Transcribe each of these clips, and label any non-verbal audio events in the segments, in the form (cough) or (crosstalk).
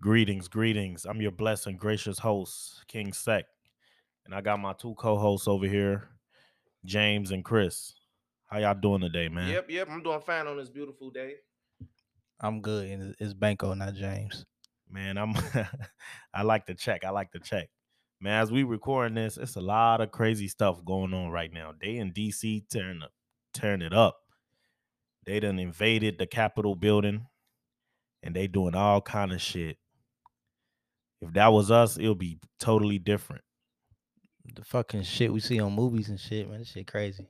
Greetings, greetings. I'm your blessed and gracious host, King Sec. And I got my two co-hosts over here, James and Chris. How y'all doing today, man? Yep, yep. I'm doing fine on this beautiful day. I'm good. and It's Banco, not James. Man, I'm (laughs) I like to check. I like to check. Man, as we recording this, it's a lot of crazy stuff going on right now. They in DC tearing up, tearing it up. They done invaded the Capitol building and they doing all kind of shit. If that was us, it would be totally different. The fucking shit we see on movies and shit, man. This shit crazy.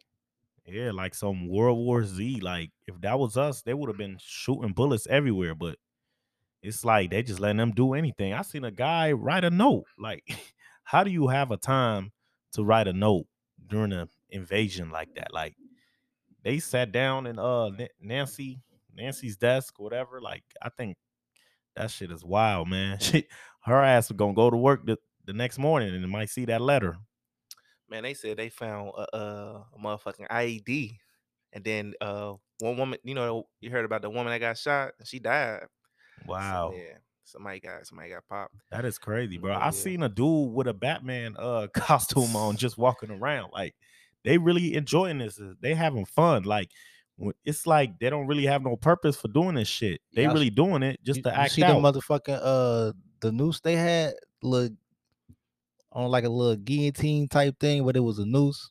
Yeah, like some World War Z. Like if that was us, they would have been shooting bullets everywhere. But it's like they just letting them do anything. I seen a guy write a note. Like, (laughs) how do you have a time to write a note during an invasion like that? Like, they sat down in uh Nancy Nancy's desk, whatever. Like, I think that shit is wild, man. (laughs) She, her ass was gonna go to work the, the next morning and might see that letter. Man, they said they found a, a, motherfucking IED, and then uh, one woman, you know, you heard about the woman that got shot and she died. So, Wow. yeah, somebody got somebody got popped. That is crazy, bro. Yeah, I seen a dude with a Batman uh (laughs) costume on just walking around. Like they really enjoying this. uh, They having fun. Like it's like they don't really have no purpose for doing this shit. They Y'all really doing it just you, to you act see out. the motherfucking uh the noose they had look on like a little guillotine type thing, but it was a noose.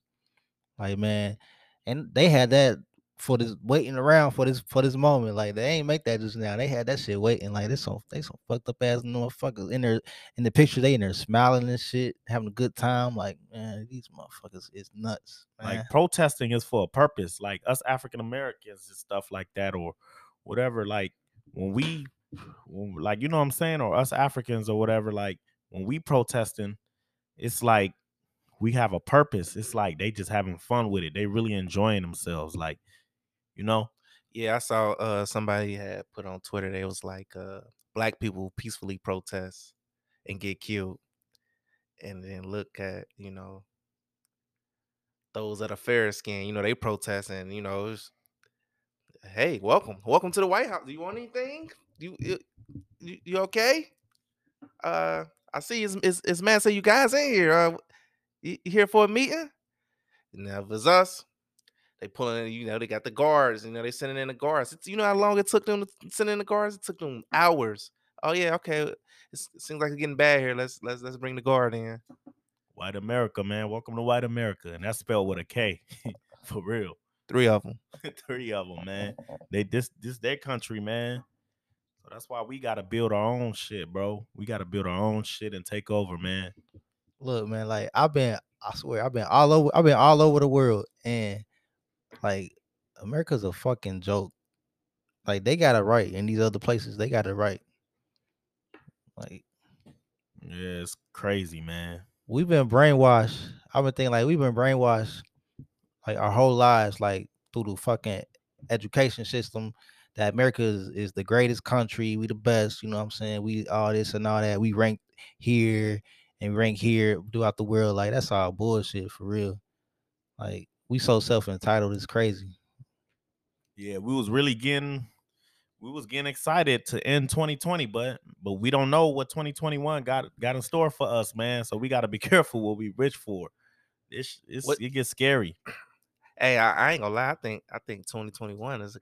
Like man, and they had that for this waiting around for this for this moment. Like they ain't make that just now. They had that shit waiting. Like this some they some fucked up ass motherfuckers in there in the picture. They in there smiling and shit, having a good time. Like man, these motherfuckers is nuts. Man. like protesting is for a purpose. Like us African Americans and stuff like that, or whatever. Like when we, when, like you know what I'm saying, or us Africans or whatever. Like when we protesting, it's like we have a purpose. It's like they just having fun with it. They really enjoying themselves. Like you know. Yeah, I saw uh somebody had put on Twitter. They was like, uh, black people peacefully protest and get killed, and then look at you know those that are fair skin. You know they protest and you know, it's, hey, welcome, welcome to the White House. Do you want anything? You you, you, okay? Uh, I see It's, it's, his man say you guys in here. Uh, you, here for a meeting? Now it's us, they pulling in, you know, they got the guards, you know, they sending in the guards. It's, you know how long it took them to send in the guards? It took them hours. Oh yeah, okay. It's, it seems like it's getting bad here. Let's let's let's bring the guard in. White America, man. Welcome to White America, and that's spelled with a K, (laughs) for real. Three of them. (laughs) Three of them, man. They this this their country, man. So that's why we gotta build our own shit, bro. We gotta build our own shit and take over, man. look, man, like I've been, I swear, I've been all over, I've been all over the world, and like America's a fucking joke. Like they got it right in these other places, they got it right. Like Yeah, it's crazy, man. we've been brainwashed. I've been thinking like we've been brainwashed like our whole lives, like through the fucking education system. That America is, is the greatest country. We the best. You know what I'm saying? We all this and all that. We rank here and rank here throughout the world. Like that's all bullshit for real. Like we so self entitled. It's crazy. Yeah, we was really getting we was getting excited to end 2020, but but we don't know what 2021 got got in store for us, man. So we gotta be (laughs) careful what we rich for. It's, it's What- it gets scary. Hey, I, I ain't gonna lie. I think I think 2021 is a,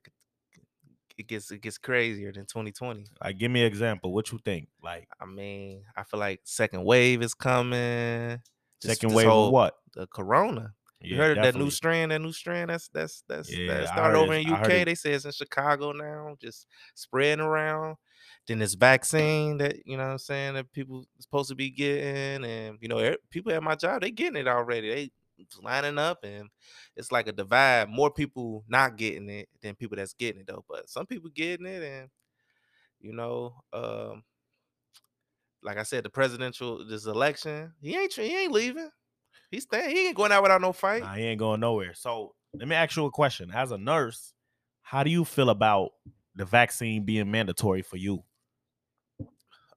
it gets it gets crazier than 2020. Like, give me an example. What you think? Like I mean, I feel like second wave is coming. Second this wave whole- of what? The corona. You Yeah, heard of that new strand? That new strand? That's that's that's Yeah, that started over in UK. They say it's in Chicago now, just spreading around. Then this vaccine that you know what I'm saying that people supposed to be getting, and you know people at my job they getting it already. They lining up, and it's like a divide. More people not getting it than people that's getting it though. But some people getting it, and you know, um, like I said, the presidential this election, he ain't he ain't leaving. He's staying. He ain't going out without no fight. Nah, he ain't going nowhere. So let me ask you a question. As a nurse, how do you feel about the vaccine being mandatory for you?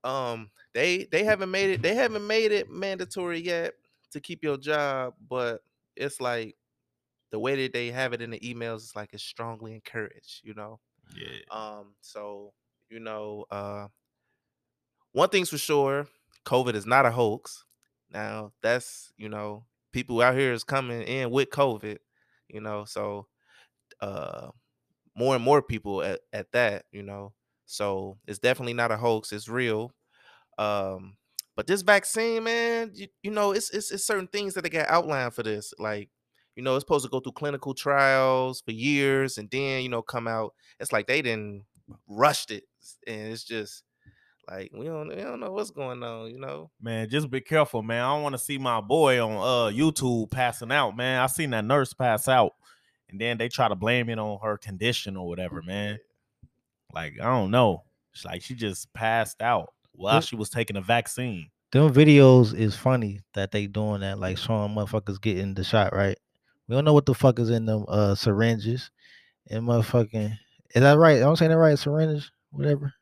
um they they haven't made it they haven't made it mandatory yet to keep your job but it's like the way that they have it in the emails is like it's strongly encouraged you know Yeah. um so you know uh one thing's for sure, COVID is not a hoax. Now that's you know people out here is coming in with COVID, you know, so uh more and more people at, at that, you know. So it's definitely not a hoax, it's real. Um but this vaccine, man, you, you know, it's, it's it's certain things that they got outlined for this. Like, you know, it's supposed to go through clinical trials for years and then, you know, come out. It's like they didn't rushed it. And it's just like we don't we don't know what's going on, you know. Man, just be careful, man. I don't want to see my boy on uh YouTube passing out, man. I seen that nurse pass out, and then they try to blame it on her condition or whatever, man. Like I don't know. It's like she just passed out while Yep. she was taking a vaccine. Them videos is funny that they doing that, like showing motherfuckers getting the shot, right? We don't know what the fuck is in them uh syringes and motherfucking is that right? I'm saying that right, syringes, whatever.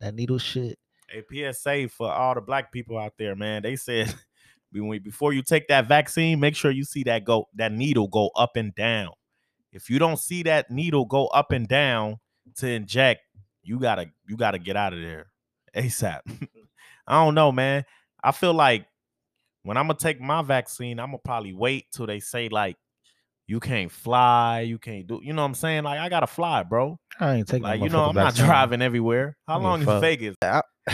That needle shit. A PSA for all the black people out there, man. They said (laughs) before you take that vaccine, make sure you see that go that needle go up and down. If you don't see that needle go up and down to inject, you gotta you gotta get out of there ASAP. (laughs) I don't know, man. I feel like when I'm gonna take my vaccine, I'm gonna probably wait till they say like you can't fly, you can't do. You know what I'm saying? Like I gotta fly, bro. I ain't taking Like you know, I'm not vaccine. driving everywhere. How I long give is fuck. Vegas? I- (laughs)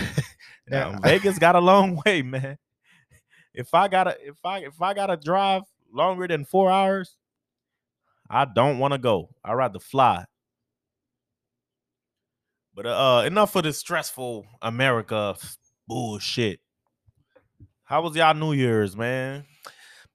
Now, Yeah. (laughs) Vegas got a long (laughs) way, man. If I gotta, if I if I gotta drive longer than four hours, I don't want to go. I'd rather fly. But uh, enough of this stressful America bullshit. How was y'all New Year's, man?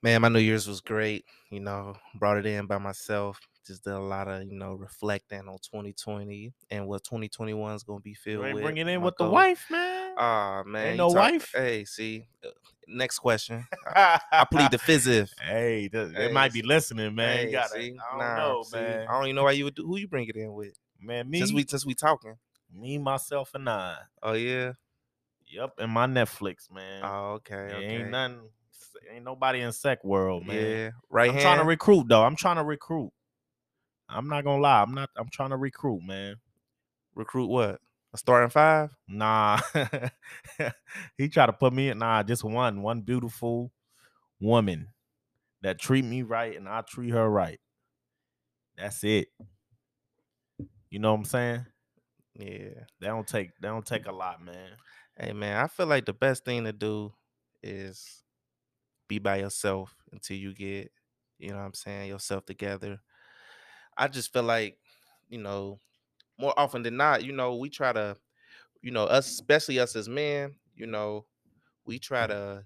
Man, my New Year's was great. You know, brought it in by myself. Just did a lot of, you know, reflecting on 2020 and what 2021 is gonna be You filled ain't with. bringing in my with the wife, man. Ah man, you no talk- wife? Hey, see, uh, next question. I plead the (laughs) fifth. Hey, th- they Hey, might be listening, man. Hey, you gotta, see? I don't Nah, know, see, man. I don't even know why you would do. Who you bring it in with? Man, me, Since we since we talking. me, myself, and I. Oh yeah. Yep, and my Netflix, man. Oh okay. It okay. Ain't nothing. Ain't nobody in sec world, man. Yeah. Right I'm hand. trying to recruit though. I'm trying to recruit. I'm not gonna lie. I'm not. I'm trying to recruit, man. recruit what? A starting five? Nah, (laughs) he tried to put me in. Nah, just one, one beautiful woman that treat me right, and I treat her right. That's it. You know what I'm saying? Yeah. They don't take. They don't take a lot, man. Hey man, I feel like the best thing to do is be by yourself until you get, you know what I'm saying, yourself together. I just feel like, you know, more often than not, you know, we try to, you know, us, especially us as men, you know, we try mm-hmm. to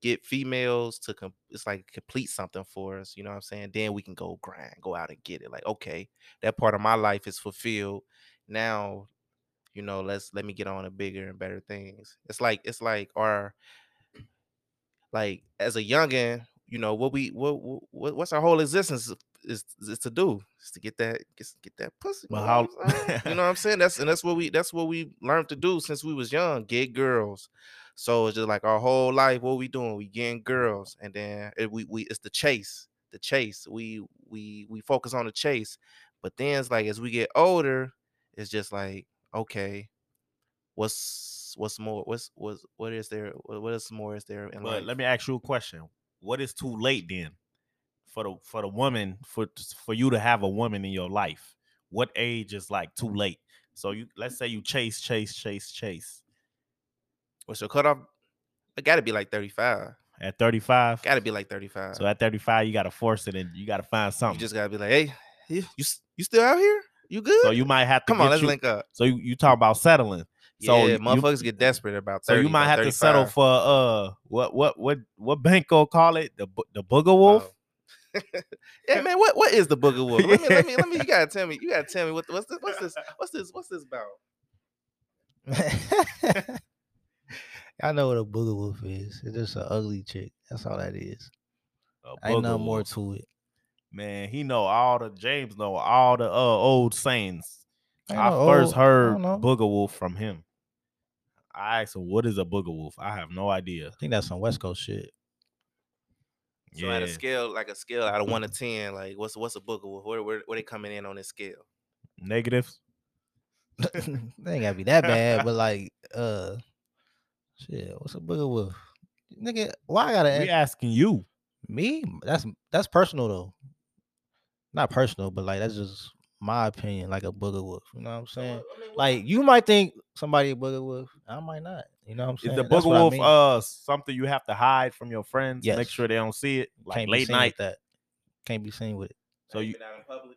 get females to com- it's like complete something for us, you know what I'm saying? Then we can go grind, go out and get it. Like, okay, that part of my life is fulfilled. Now, you know, let's let me get on to bigger and better things. It's like it's like our like as a youngin, you know, what we what, what what's our whole existence is is to do is to get that get, get that pussy. But you know how- what I'm saying? you know what I'm saying? That's and that's what we that's what we learned to do since we was young, get girls. So it's just like our whole life, what we doing? We getting girls, and then it, we we it's the chase, the chase. We we we focus on the chase, but then it's like as we get older, it's just like okay, what's what's more? What's what's what is there? What is more is there in But life? let me ask you a question. What is too late then for the for the woman for for you to have a woman in your life? What age is like too late? So you let's say you chase, chase, chase, chase What's your cutoff? It got to be like thirty five. at 35. Got to be like thirty five. So at 35, you gotta force it and you gotta find something. you just gotta be like, hey, you you, you still out here? You good? so you might have to come on, let's you- link up. So you, you talk about settling. So yeah, you- motherfuckers get desperate about So you might have to settle for uh what what what what Banco call it the the booger wolf. Oh. (laughs) yeah, man. What what is the booger wolf? Let me let me let me. You gotta tell me. You gotta tell me what what's this what's this (laughs) what's this what's this about? (laughs) I know what a booger wolf is. It's just an ugly chick. That's all that is. Ain't booger more to it. Man, he know all the James know all the uh old sayings. I no first I heard don't booger wolf from him. I asked him, "What is a booger wolf?" I have no idea. I think that's some West Coast shit. So yeah, at a scale like a scale out of one to (laughs) ten, like what's what's a booger wolf? Where where, where they coming in on this scale? negatives. (laughs) they ain't gotta be that bad, but like uh Shit, what's a booger wolf? Nigga, why I gotta We ask asking you. me? That's that's personal though. Not personal, but like that's just my opinion, like a booger wolf. You know what I'm saying? Like you might think somebody a booger wolf, I might not. You know what I'm Is saying? the That's booger what I wolf mean. uh something you have to hide from your friends? Make sure they don't see it. Like Can't late night. that. Can't be seen with it. So you out in public.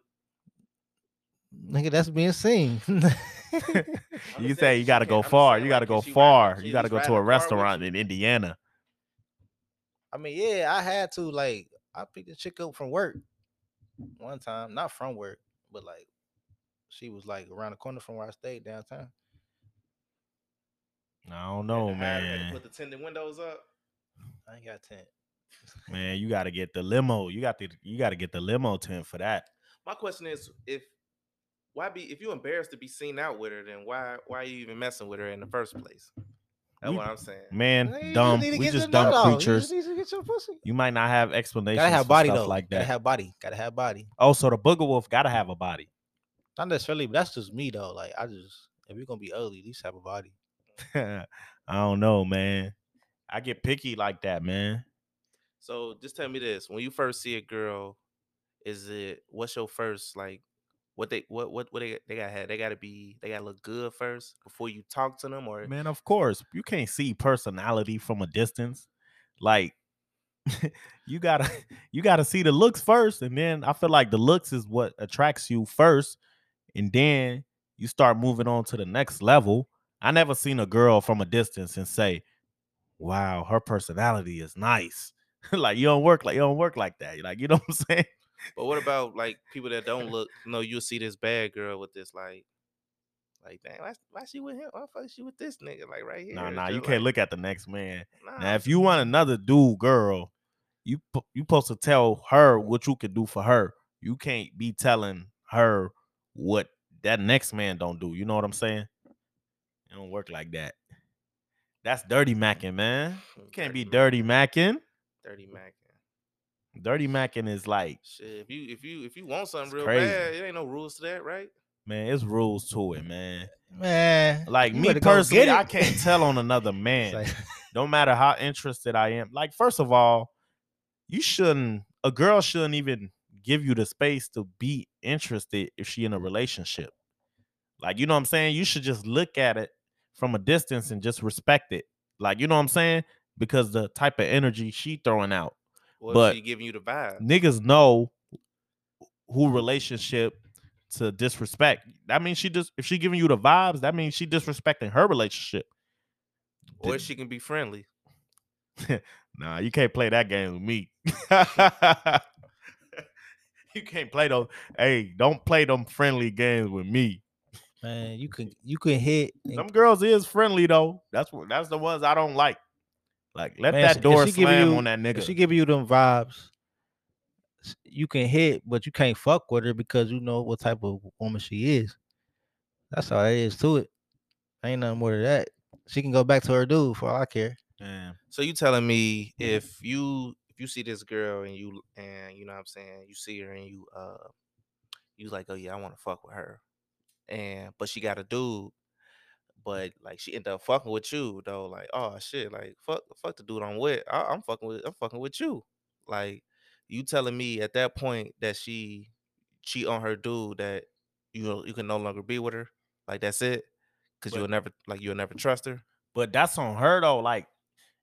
Nigga, that's being seen. (laughs) (laughs) you say you gotta go far. You gotta go far. You gotta go to a restaurant in Indiana. I mean, yeah, I had to like I picked a chick up from work one time, not from work, but like she was like around the corner from where I stayed downtown. I don't know, to man. Put the tinted windows up. I ain't got tent. Man, you gotta get the limo. You got the you gotta get the limo tent for that. My question is, if why be if you're embarrassed to be seen out with her, then why why are you even messing with her in the first place? That's We- what I'm saying. Man, you dumb. need We just dumb know, though. You creatures. just need to get your pussy. You might not have explanations Gotta have for body stuff though. like that. Gotta have body. Gotta have body. oh, so the booger wolf gotta have a body. Not necessarily, but that's just me though. Like I just if you're gonna be ugly, at least have a body. (laughs) I don't know, man. I get picky like that, man. So just tell me this: when you first see a girl, is it what's your first like? What they what what what they they got had they got to be they got to look good first before you talk to them or Man, of course, you can't see personality from a distance. Like (laughs) you gotta (laughs) you gotta see the looks first, and then I feel like the looks is what attracts you first, and then you start moving on to the next level. I never seen a girl from a distance and say, "Wow, her personality is nice." (laughs) like you don't work like you don't work like that. Like you know what I'm saying? But what about like people that don't look? No, you'll see this bad girl with this like, like dang, why, why she with him? Why fuck she with this nigga? Like right here. Nah, nah, you just can't look at the next man. Nah, Now, if you want another dude, girl, you you supposed to tell her what you can do for her. You can't be telling her what that next man don't do. You know what I'm saying? It don't work like that. That's dirty macking, man. You can't be dirty macking. dirty mac. Dirty macking is like, Shit, if you if you if you want something real crazy. bad, it ain't no rules to that, right? man, it's rules to it, man. Man, Like me personally, I can't tell on another (laughs) man. like, no matter how interested I am. Like, first of all, you shouldn't, a girl shouldn't even give you the space to be interested if she in a relationship. Like, you know what I'm saying? You should just look at it from a distance and just respect it. Like, you know what I'm saying? Because the type of energy she throwing out. Or But- she giving you the vibe. Niggas know who relationship to disrespect. That means she just if she giving you the vibes, that means she disrespecting her relationship. Or she can be friendly. (laughs) Nah, you can't play that game with me. (laughs) you can't play those. Hey, don't play them friendly games with me. man, you can you can hit. and- Them girls is friendly though. That's what that's the ones I don't like. Like let Man, that door slam you- on that nigga. she giving you them vibes, you can hit, but you can't fuck with her because you know what type of woman she is. That's all there is to it. Ain't nothing more to that. She can go back to her dude for all I care. Man, So you telling me if you if you see this girl and you and you know what I'm saying, you see her and you uh you like, oh yeah, I want to fuck with her. And but she got a dude, but like she end up fucking with you though. Like, oh shit, like fuck fuck the dude I'm with. I, I'm fucking with I'm fucking with you. Like you telling me at that point that she cheat on her dude that you know you can no longer be with her. Like that's it. Cause you'll never like you'll never trust her. but that's on her though. Like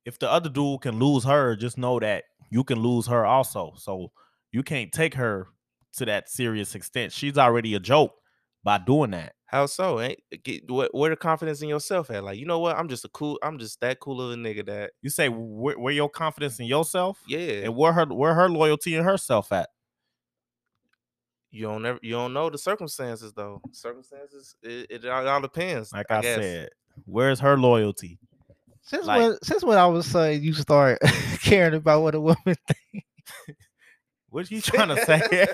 if the other dude can lose her, just know that you can lose her also. So you can't take her to that serious extent. She's already a joke by doing that. How so? Ain't uh, get what where the confidence in yourself at? Like, you know what? I'm just a cool. I'm just that cool of a nigga that You say where, where your confidence in yourself? yeah. And where her where her loyalty in herself at? you don't never you don't know the circumstances though. Circumstances it, it all, it all depends. Like I, guess. said, where's her loyalty? Since Like- when since when I was saying you start (laughs) caring about what a woman (laughs) thinks. (laughs) What you trying to say?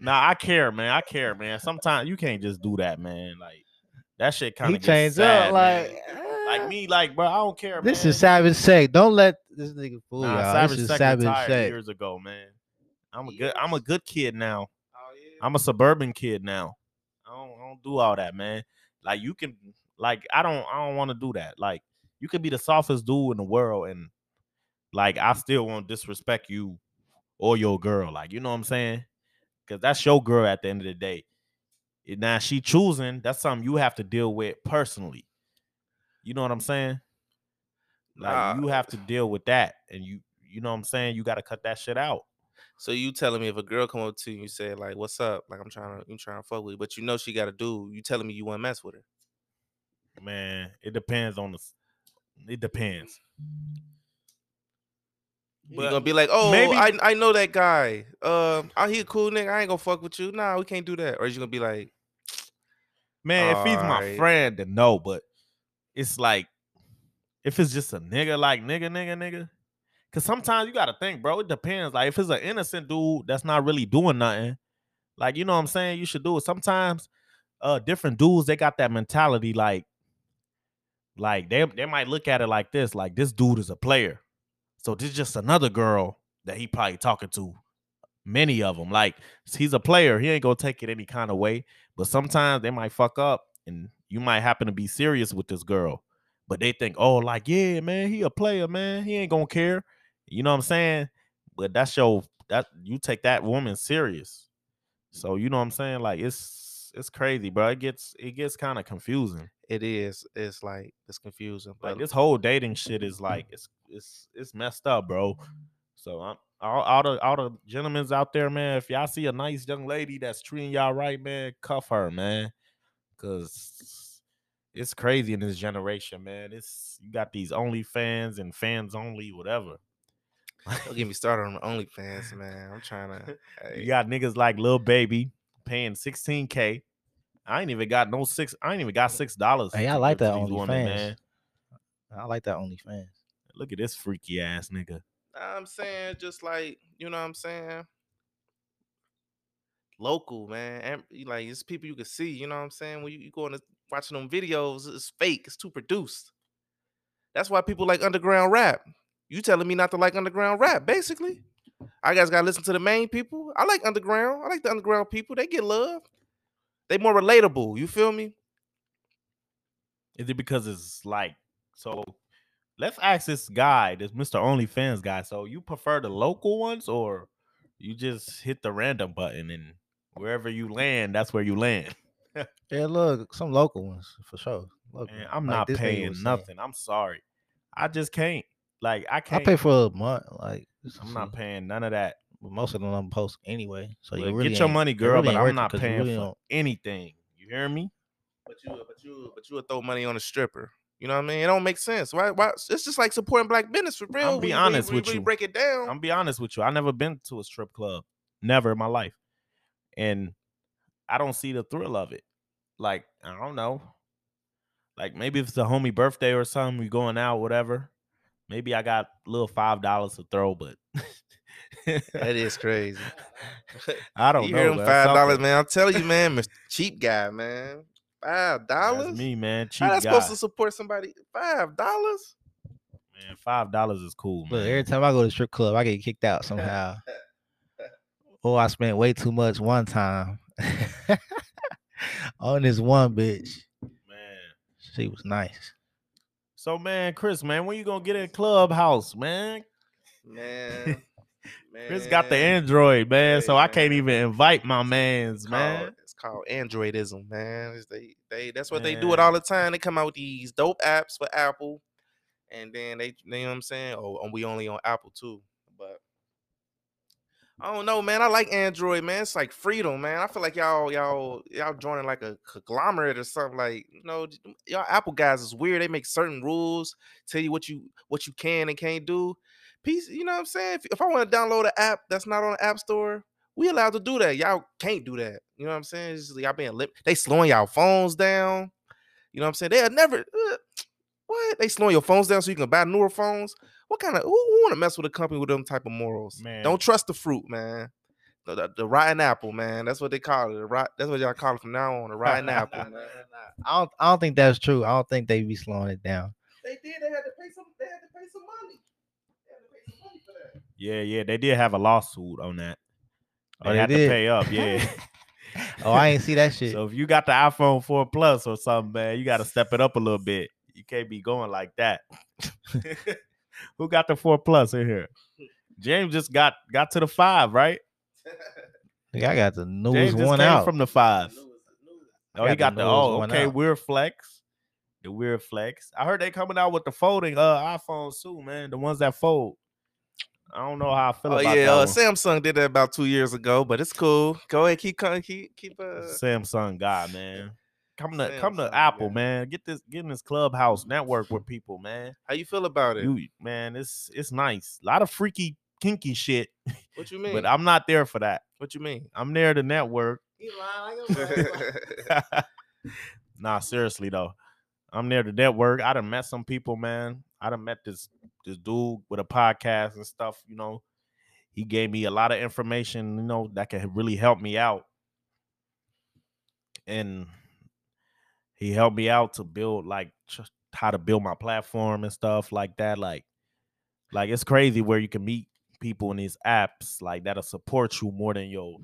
Nah, I care, man. I care, man. Sometimes you can't just do that, man. Like that shit kind He of changed sad, up man. like like "Ah, me, like bro, I don't care. This man. is savage sex. Don't let this nigga fool Nah, y'all. Savage this is savage retired sex. years ago, man. I'm a good. I'm a good kid now. Oh, yeah. I'm a suburban kid now. I don't, I don't do all that, man. Like you can like I don't I don't want to do that. Like you could be the softest dude in the world and like I still won't disrespect you or your girl. Like, you know what I'm saying? Cause that's your girl at the end of the day. Now she choosing, that's something you have to deal with personally. You know what I'm saying? Like Nah. you have to deal with that. And you you know what I'm saying? You gotta cut that shit out. So you telling me if a girl come up to you and say like, "What's up?" Like I'm trying to, I'm trying to fuck with, you, but you know she got to do. You telling me you want to mess with her? Man, it depends on the it depends. You But gonna be like, "Oh, maybe- I I know that guy. Uh, oh, he a cool nigga. I ain't gonna fuck with you. Nah, we can't do that." Or is you gonna be like, (tsk) Man, if he's my Alright. friend, then no. But it's like if it's just a nigga, like nigga, nigga, nigga. Cause sometimes you gotta think, bro. It depends. Like if it's an innocent dude that's not really doing nothing, like you know what I'm saying, you should do it. Sometimes uh different dudes they got that mentality, like, like they they might look at it like this, like this dude is a player. So this is just another girl that he probably talking to. Many of them, like he's a player, he ain't gonna take it any kind of way. But sometimes they might fuck up, and you might happen to be serious with this girl, but they think, oh, like yeah, man, he a player, man, he ain't gonna care. You know what I'm saying? But that's your that you take that woman serious. So you know what I'm saying? Like it's it's crazy, bro. It gets it gets kind of confusing. "It is. It's like it's confusing." Like But this whole dating shit is mm. like it's it's it's messed up, bro. So I'm all, all the all the gentlemen's out there, man. If y'all see a nice young lady that's treating y'all right, man, cuff her, man. Cause it's crazy in this generation, man. It's you got these OnlyFans and fans only, whatever. don't get me started on the OnlyFans, man. I'm trying (laughs) to. You got niggas like Lil Baby paying 16k. I ain't even got no six. I ain't even got six dollars. Hey, I like that OnlyFans. I like that OnlyFans. Look at this freaky ass nigga. I'm saying just like you know what I'm saying. Local man, and like it's people you can see. You know what I'm saying. When you, you go into watching them videos, it's fake. It's too produced. That's why people like underground rap. You telling me not to like underground rap, basically. I guys gotta listen to the main people. I like underground. I like the underground people. They get love. They more relatable. You feel me? Is it because it's like so? Let's ask this guy, this Mr. OnlyFans guy. So you prefer the local ones, or you just hit the random button and wherever you land, that's where you land? (laughs) Yeah, look, some local ones for sure. Local. Man, I'm Like not this paying was saying. nothing. I'm sorry. I just can't. Like I I can't. I pay for a month. Like just to I'm not paying none of that. But most of them I'm post anyway. So you really get your money, girl, really but I'm not paying really for anything. You hear me? But you, but you, but you would throw money on a stripper. You know what I mean? It don't make sense. Why? Why? It's just like supporting black business for real. I'll be really- honest when with really you. break it down. I'm be honest with you. I never been to a strip club, never in my life, and I don't see the thrill of it. Like I don't know, like maybe if it's a homie birthday or something, we going out, whatever. Maybe I got a little five dollars to throw, but that is (laughs) crazy. (laughs) I don't you know. hear them man. five dollars, man? I'm telling you, man, Mr. cheap guy, man. Five dollars? Me, man. Cheap How guy. that supposed to support somebody? Five dollars? man, five dollars is cool, man. Look, every time I go to strip club, I get kicked out somehow. (laughs) or oh, I spent way too much one time on this one bitch. man. She was nice. So man, Chris, man, when you gonna get in clubhouse, man? Man, (laughs) Chris got the. Android, man, so Hey, I can't even invite my man's, It's man. called, it's called Androidism, man. It's they, they that's what they do it all the time. They come out with these dope apps for Apple, and then they, you know what I'm saying? Oh, and we only on Apple too. But I don't know, man. I like Android, man. It's like freedom, man. I feel like y'all, y'all, y'all joining like a conglomerate or something. Like, you know, y'all Apple guys is weird. They make certain rules, tell you what you what you can and can't do. Peace, you know what I'm saying? If, if I want to download an app that's not on the App Store, we allowed to do that. Y'all can't do that. You know what I'm saying? It's just y'all being lip. They slowing y'all phones down. You know what I'm saying? They'll never. uh, what? They slowing your phones down so you can buy newer phones? What kind of who, want to mess with a company with them type of morals? Man. Don't trust the fruit, man. The, the, the rotten apple, man. That's what they call it. The rot, that's what y'all call it from now on. The rotten apple. Man. (laughs) I don't I don't think that's true. I don't think they be slowing it down. They did. They had to pay some. They had to pay some money. They had to pay some money for that. Yeah, yeah, they did have a lawsuit on that. They Oh, they had did? to pay up, yeah. (laughs) Oh, I ain't see that (laughs) shit. So if you got the iPhone 4 Plus or something, man, you got to step it up a little bit. You can't be going like that. (laughs) Who got the 4 Plus in here? James just got got to the 5, right? (laughs) I got the James newest just one came out. from the 5. Oh, he got got the the newest oh, one okay, out. weird flex. The weird flex. I heard they coming out with the folding uh iPhones too, man. The ones that fold. I don't know how I feel Oh about yeah, that uh, one. Samsung did that about two years ago, but it's cool. Go ahead, keep coming, keep keep. Uh, Samsung guy, man. Come to come to Apple, guy. man. Get this get in this clubhouse network with people, man. how you feel about it? You man, it's it's nice. A lot of freaky kinky shit, what you mean? but I'm not there for that. what you mean? I'm there to network. (laughs) (laughs) nah, seriously though. I'm there to network. I done met some people, man. I done met this this dude with a podcast and stuff, you know. He gave me a lot of information, you know, that can really help me out. And he helped me out to build like just how to build my platform and stuff like that. Like, like it's crazy where you can meet people in these apps like that'll support you more than your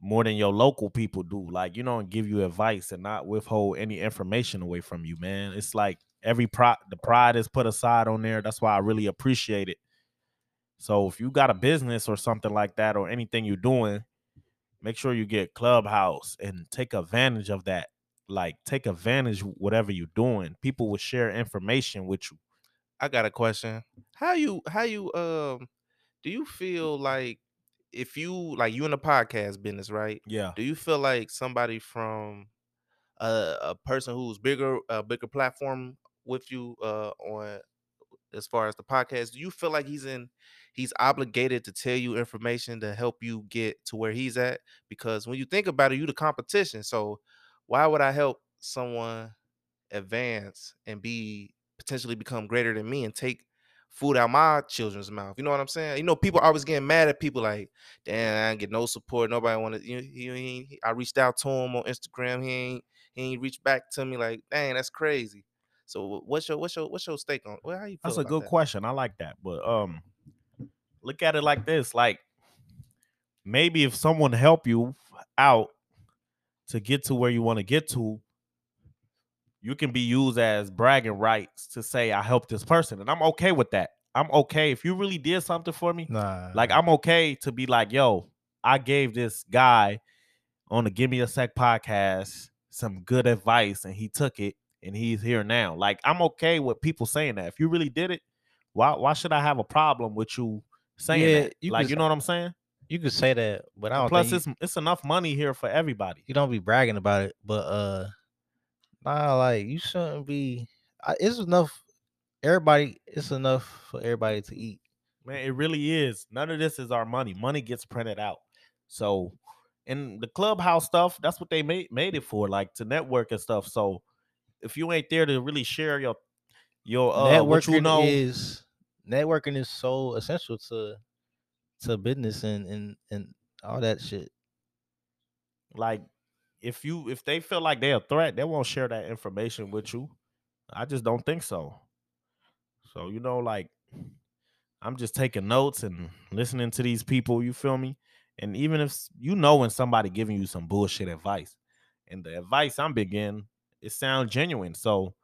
more than your local people do. Like, you know, and give you advice and not withhold any information away from you, man. It's like every pride the pride is put aside on there. That's why I really appreciate it. So if you got a business or something like that or anything you're doing, make sure you get Clubhouse and take advantage of that. Like take advantage whatever you're doing. People will share information with you. I got a question. How you how you um do you feel like if you like you in the podcast business, right? Yeah. Do you feel like somebody from a, a person who's bigger a bigger platform with you uh on as far as the podcast, do you feel like he's in he's obligated to tell you information to help you get to where he's at? Because when you think about it, you the competition. So why would I help someone advance and be potentially become greater than me and take food out my children's mouth? You know what I'm saying? You know, people always getting mad at people like, damn, I ain't get no support. Nobody want to. You know, he, he, he- I reached out to him on Instagram. He ain't he ain't reached back to me. Like, dang, that's crazy. So what's your what's your what's your stake on? Well, how you feel That's a good that? question. I like that. But um look at it like this. Like maybe if someone help you out to get to where you want to get to, you can be used as bragging rights to say I helped this person. And I'm okay with that. I'm okay. If you really did something for me, Nah, like I'm okay to be like, yo, I gave this guy on the Give Me a Sec podcast some good advice and he took it and he's here now. Like I'm okay with people saying that. If you really did it, why why should I have a problem with you saying Yeah, that? you like you know what I'm saying? You could say that, but I don't Plus, think you, it's it's enough money here for everybody. you don't be bragging about it. But uh, nah, like you shouldn't be. I, it's enough. Everybody, it's enough for everybody to eat. Man, it really is. None of this is our money. Money gets printed out. So, and the clubhouse stuff, that's what they made made it for, like to network and stuff. So, if you ain't there to really share your your uh networking what you know, is networking is so essential to to business and and and all that shit. like if you if they feel like they're a threat, they won't share that information with you. I just don't think so. So, you know, like I'm just taking notes and listening to these people, you feel me? And even if you know when somebody giving you some bullshit advice, and the advice I'm been getting, it sounds genuine. So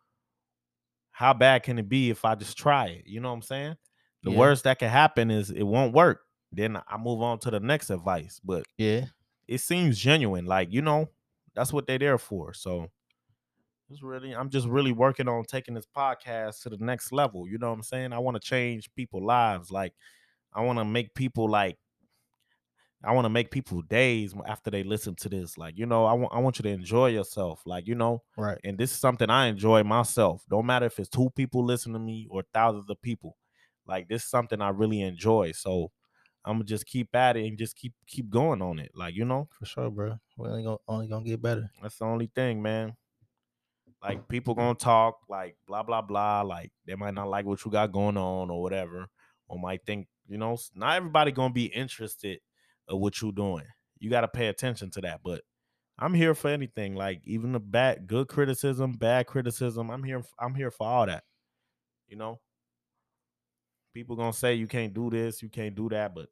how bad can it be if I just try it? You know what I'm saying? The Yeah. worst that can happen is it won't work. Then I move on to the next advice. But Yeah, it seems genuine. Like, you know, that's what they're there for. So it's really, I'm just really working on taking this podcast to the next level. You know what I'm saying? I want to change people's lives. Like, I want to make people like, I want to make people days after they listen to this. Like, you know, I want, I want you to enjoy yourself. Like, you know, right. and this is something I enjoy myself. Don't matter if it's two people listening to me or thousands of people. Like, this is something I really enjoy. So I'm gonna just keep at it and just keep keep going on it. Like, you know. For sure, bro. We only gonna only gonna get better. That's the only thing, man. Like people mm. gonna talk, like blah blah blah. Like they might not like what you got going on or whatever, or might think, you know, not everybody gonna be interested of what you're doing. You gotta pay attention to that. But I'm here for anything, like even the bad, good criticism, bad criticism. I'm here. I'm here for all that. You know, people gonna say you can't do this, you can't do that, but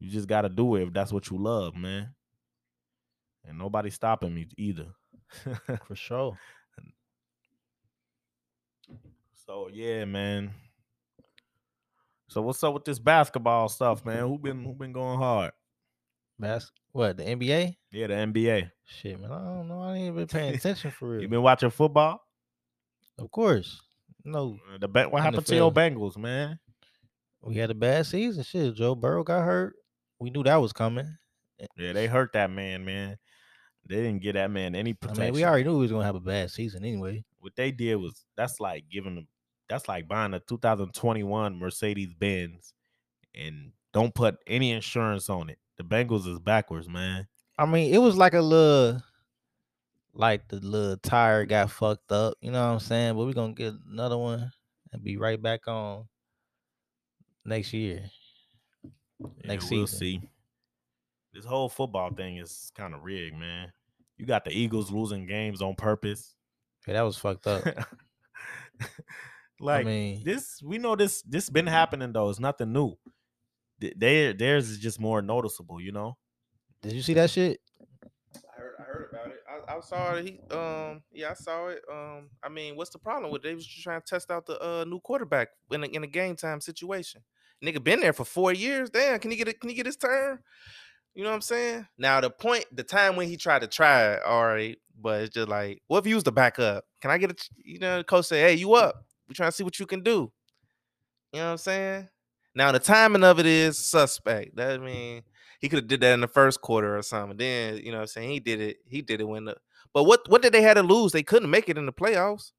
you just gotta do it if that's what you love, man. and nobody stopping me either. For sure. (laughs) so yeah, man. So what's up with this basketball stuff, man? Who been who been going hard? Bas- what, the NBA? Yeah, the NBA. Shit, man. I don't know. I ain't even been paying attention for real. You been watching football? of course. No, Uh, The ba- what happened to your Bengals, man? we had a bad season. Shit, Joe Burrow got hurt. We knew that was coming. Yeah, they hurt that man, man. They didn't get that man any I protection. mean, we already knew he was gonna have a bad season anyway. what they did was that's like giving them that's like buying a 2021 Mercedes Benz and don't put any insurance on it. The Bengals is backwards, man. I mean, it was like a little, like the little tire got fucked up. You know what I'm saying? But we're gonna get another one and be right back on next year. Yeah, Next we'll season. see. This whole football thing is kind of rigged, man. You got the Eagles losing games on purpose. Yeah, that was fucked up. (laughs) like I mean, this, we know this. This been happening though. It's nothing new. Th- They theirs is just more noticeable, you know. did you see that shit? I I saw it. He, um, yeah, I saw it. Um, I mean, what's the problem with it? They was just trying to test out the uh, new quarterback in a, in a game time situation. Nigga been there for four years. Damn, can he get it? Can he get his turn? You know what I'm saying? Now the point, the time when he tried to try it, all right, but it's just like, what if you was the backup? Can I get a? You know, the coach say, hey, you up? We trying to see what you can do. You know what I'm saying? Now the timing of it is suspect. That I mean he could have did that in the first quarter or something. Then you know what I'm saying he did it. He did it when the. But what what did they have to lose? They couldn't make it in the playoffs.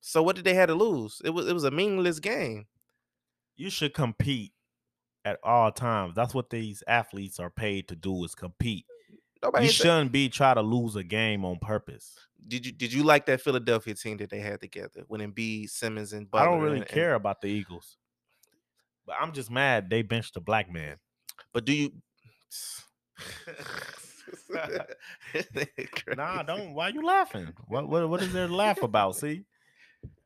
So what did they have to lose? It was it was a meaningless game. You should compete at all times. That's what these athletes are paid to do is compete. Nobody. You shouldn't be try to lose a game on purpose. did you did you like that Philadelphia team that they had together when Embiid, Simmons, and But I don't really and- and- care about the Eagles. But I'm just mad they benched the black man. but do you? Nah, don't. Why you laughing? What what what is there to laugh about? See,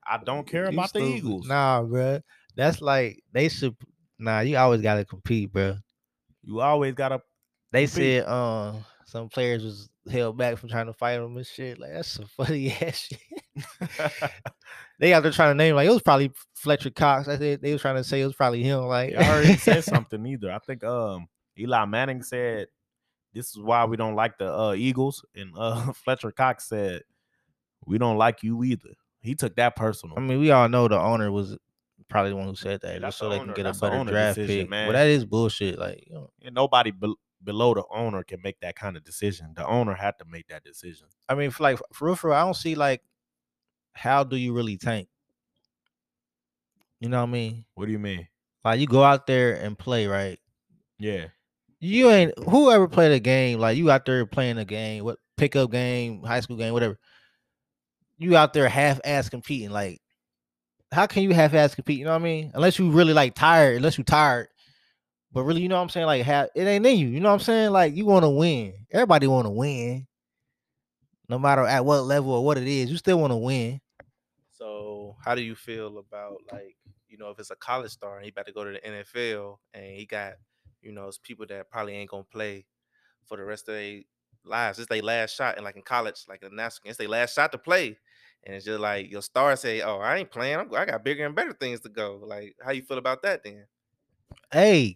I don't care You about the. Eagles. Nah, bro. That's like they should. Nah, you always gotta compete, bro. You always gotta. They Compete. said um some players was held back from trying to fight them and shit. Like that's some (laughs) funny ass shit. (laughs) they out there trying to name like it was probably Fletcher Cox. I said they was trying to say it was probably him. Like I heard he said (laughs) something either. I think um Eli Manning said this is why we don't like the uh, Eagles, and uh, (laughs) Fletcher Cox said we don't like you either. He took that personal. I mean, we all know the owner was probably the one who said that, just that's so the they owner- can get a better draft decision, pick. man. But that is bullshit. Like, you know, and nobody be- below the owner can make that kind of decision. The owner had to make that decision. I mean, for like for real, for real, I don't see like how do you really tank? You know what I mean? What do you mean? Like you go out there and play, right? Yeah, You ain't whoever played a game, like you out there playing a game, what pickup game, high school game, whatever. You out there half ass competing. Like, how can you half ass compete? You know what I mean? Unless you really like tired, unless you tired. But really, you know what I'm saying? Like, have, it ain't in you. You know what I'm saying? Like, you want to win. Everybody want to win. No matter at what level or what it is, you still want to win. So how do you feel about like you know if it's a college star and he about to go to the NFL and he got you know it's people that probably ain't gonna play for the rest of their lives. It's their last shot and like in college, like in NASCAR, it's their last shot to play. And it's just like your star say, "Oh, I ain't playing. I'm, I got bigger and better things to go." Like, how you feel about that then? Hey,